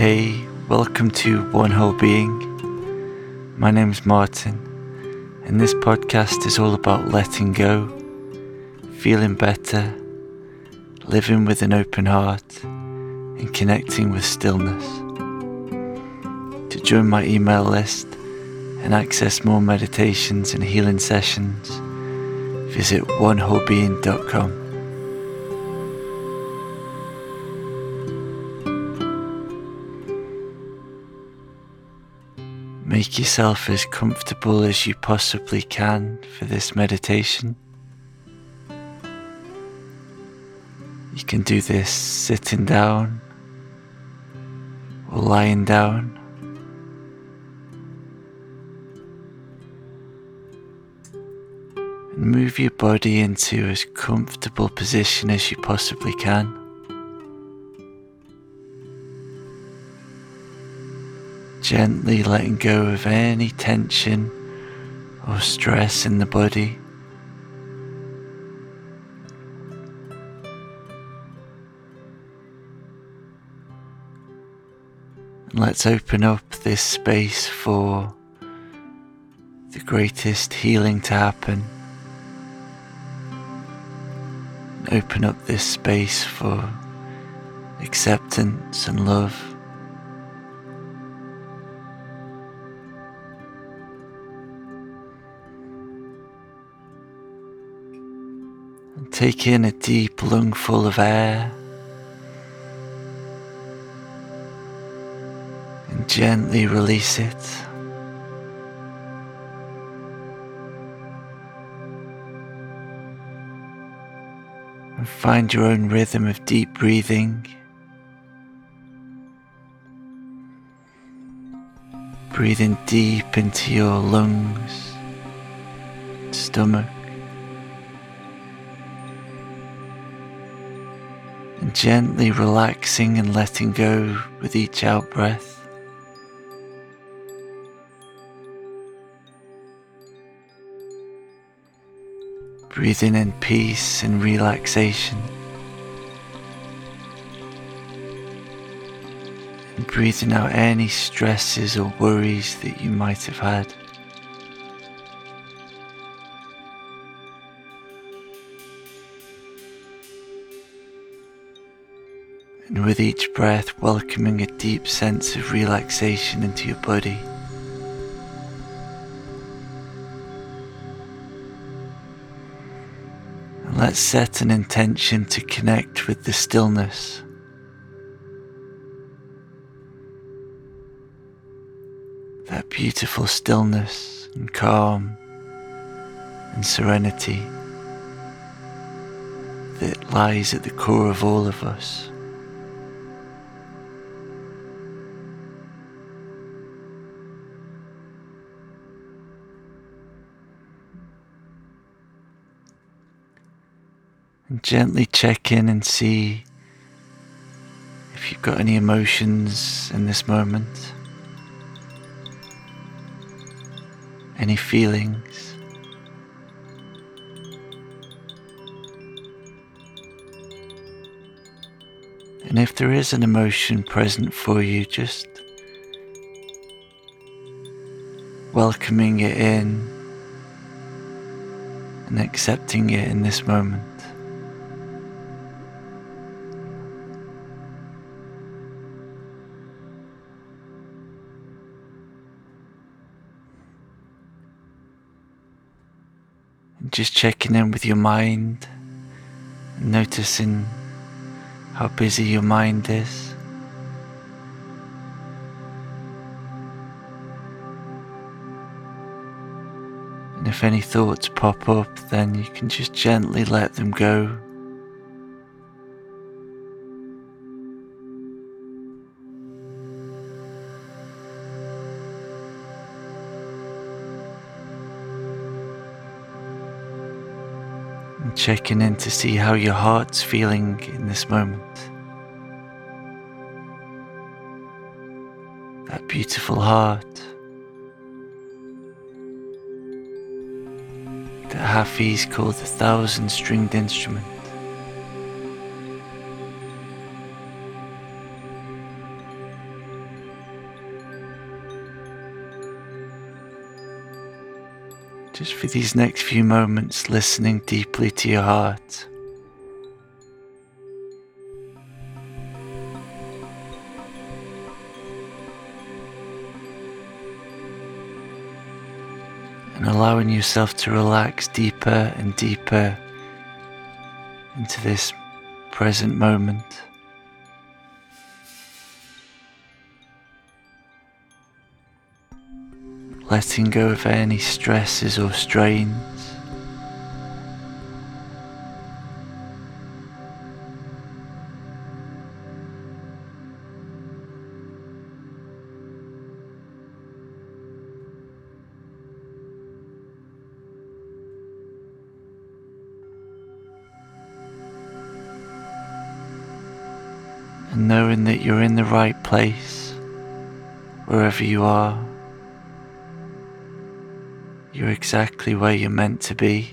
Hey, welcome to One Whole Being. My name's Martin, and this podcast is all about letting go, feeling better, living with an open heart, and connecting with stillness. To join my email list and access more meditations and healing sessions, visit onewholebeing.com. Make yourself as comfortable as you possibly can for this meditation. You can do this sitting down or lying down. And move your body into as comfortable position as you possibly can. Gently letting go of any tension or stress in the body. let's open up this space for the greatest healing to happen. Open up this space for acceptance and love. Take in a deep lungful of air. And gently release it. and find your own rhythm of deep breathing. Breathing deep into your lungs, stomach, gently relaxing and letting go with each out breath. breathing in peace and relaxation. And breathing out any stresses or worries that you might have had. With each breath, welcoming a deep sense of relaxation into your body. And let's set an intention to connect with the stillness. That beautiful stillness and calm and serenity that lies at the core of all of us. And gently check in and see if you've got any emotions in this moment, any feelings. And if there is an emotion present for you, just welcoming it in and accepting it in this moment. Just checking in with your mind, noticing how busy your mind is. And if any thoughts pop up, then you can just gently let them go. Checking in to see how your heart's feeling in this moment. That beautiful heart that Hafiz called the thousand stringed instrument. Just for these next few moments, listening deeply to your heart. And allowing yourself to relax deeper and deeper into this present moment. Letting go of any stresses or strains. And knowing that you're in the right place, wherever you are. You're exactly where you're meant to be.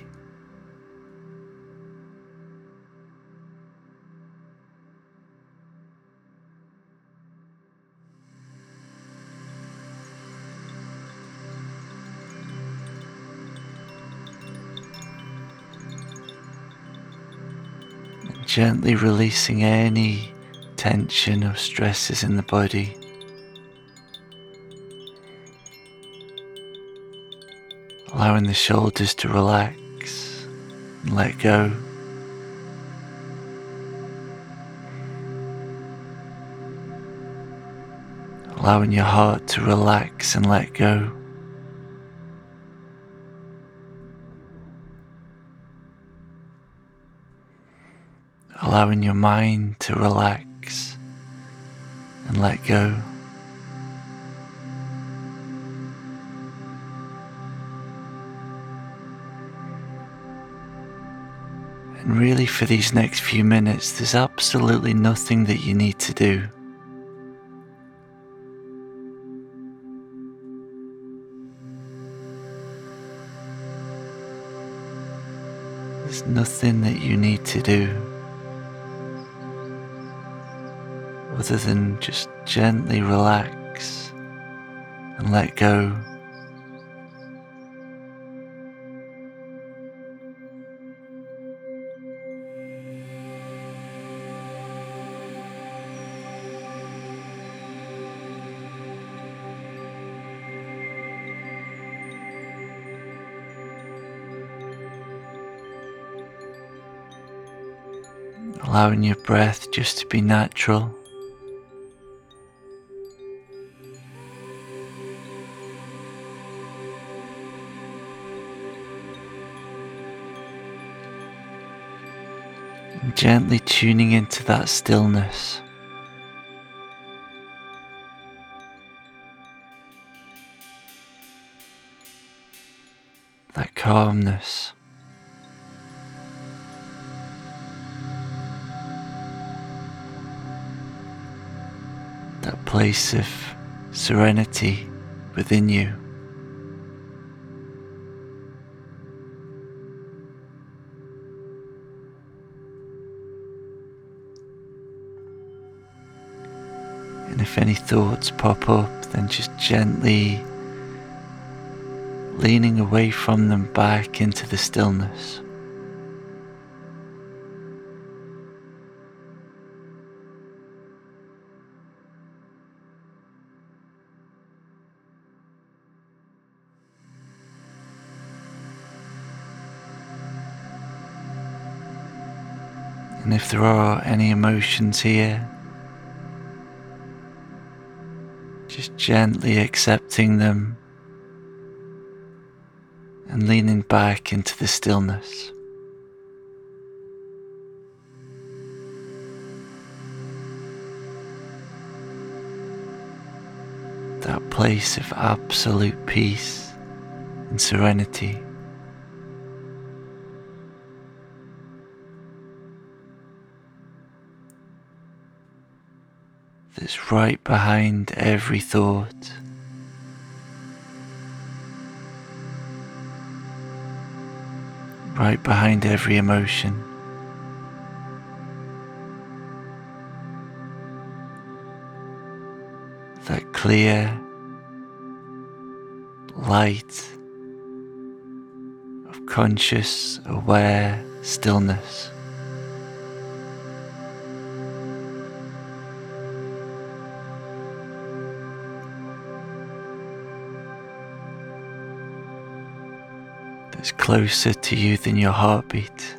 Gently releasing any tension or stresses in the body. Allowing the shoulders to relax and let go. Allowing your heart to relax and let go. Allowing your mind to relax and let go. Really, for these next few minutes, there's absolutely nothing that you need to do. There's nothing that you need to do other than just gently relax and let go. Allowing your breath just to be natural. Gently tuning into that stillness. That calmness. That place of serenity within you. And if any thoughts pop up, then just gently leaning away from them back into the stillness. And if there are any emotions here, just gently accepting them and leaning back into the stillness. That place of absolute peace and serenity. That's right behind every thought. Right behind every emotion. That clear light of conscious, aware stillness. That's closer to you than your heartbeat.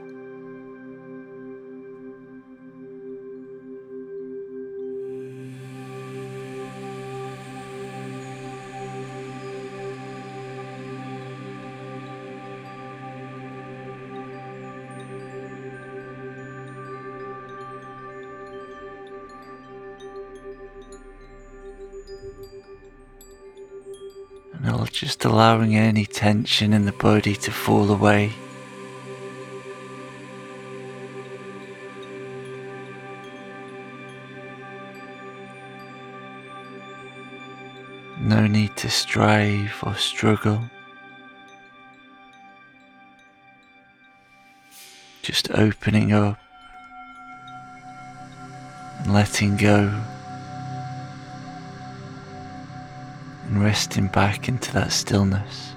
And just allowing any tension in the body to fall away. No need to strive or struggle. Just opening up and letting go. And resting back into that stillness.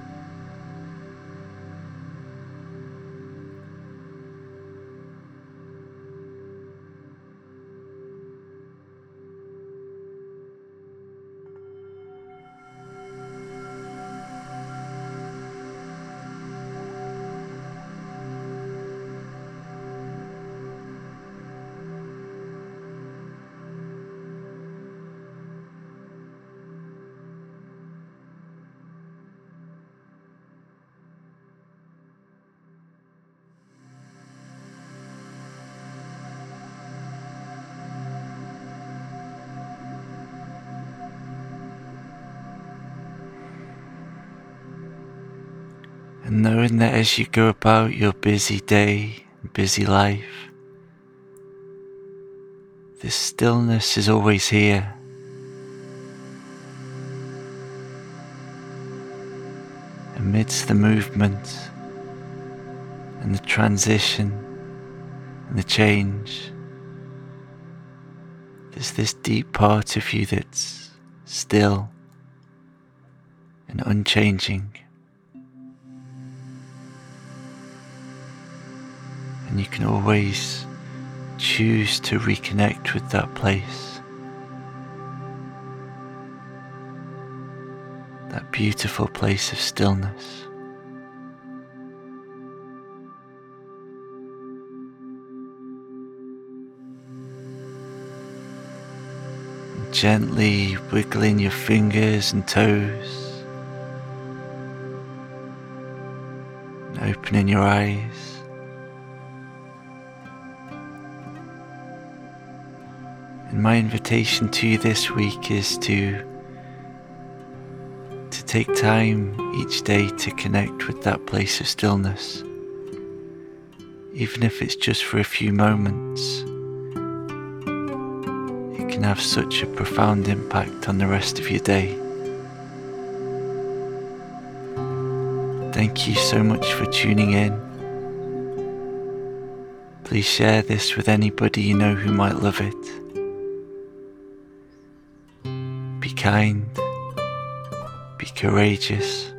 Knowing that as you go about your busy day, busy life, this stillness is always here. Amidst the movement and the transition and the change, there's this deep part of you that's still and unchanging. And you can always choose to reconnect with that place. That beautiful place of stillness. gently wiggling your fingers and toes, opening your eyes. And my invitation to you this week is to to take time each day to connect with that place of stillness. Even if it's just for a few moments, it can have such a profound impact on the rest of your day. Thank you so much for tuning in. Please share this with anybody you know who might love it. Kind, be courageous,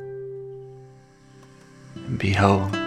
and be whole.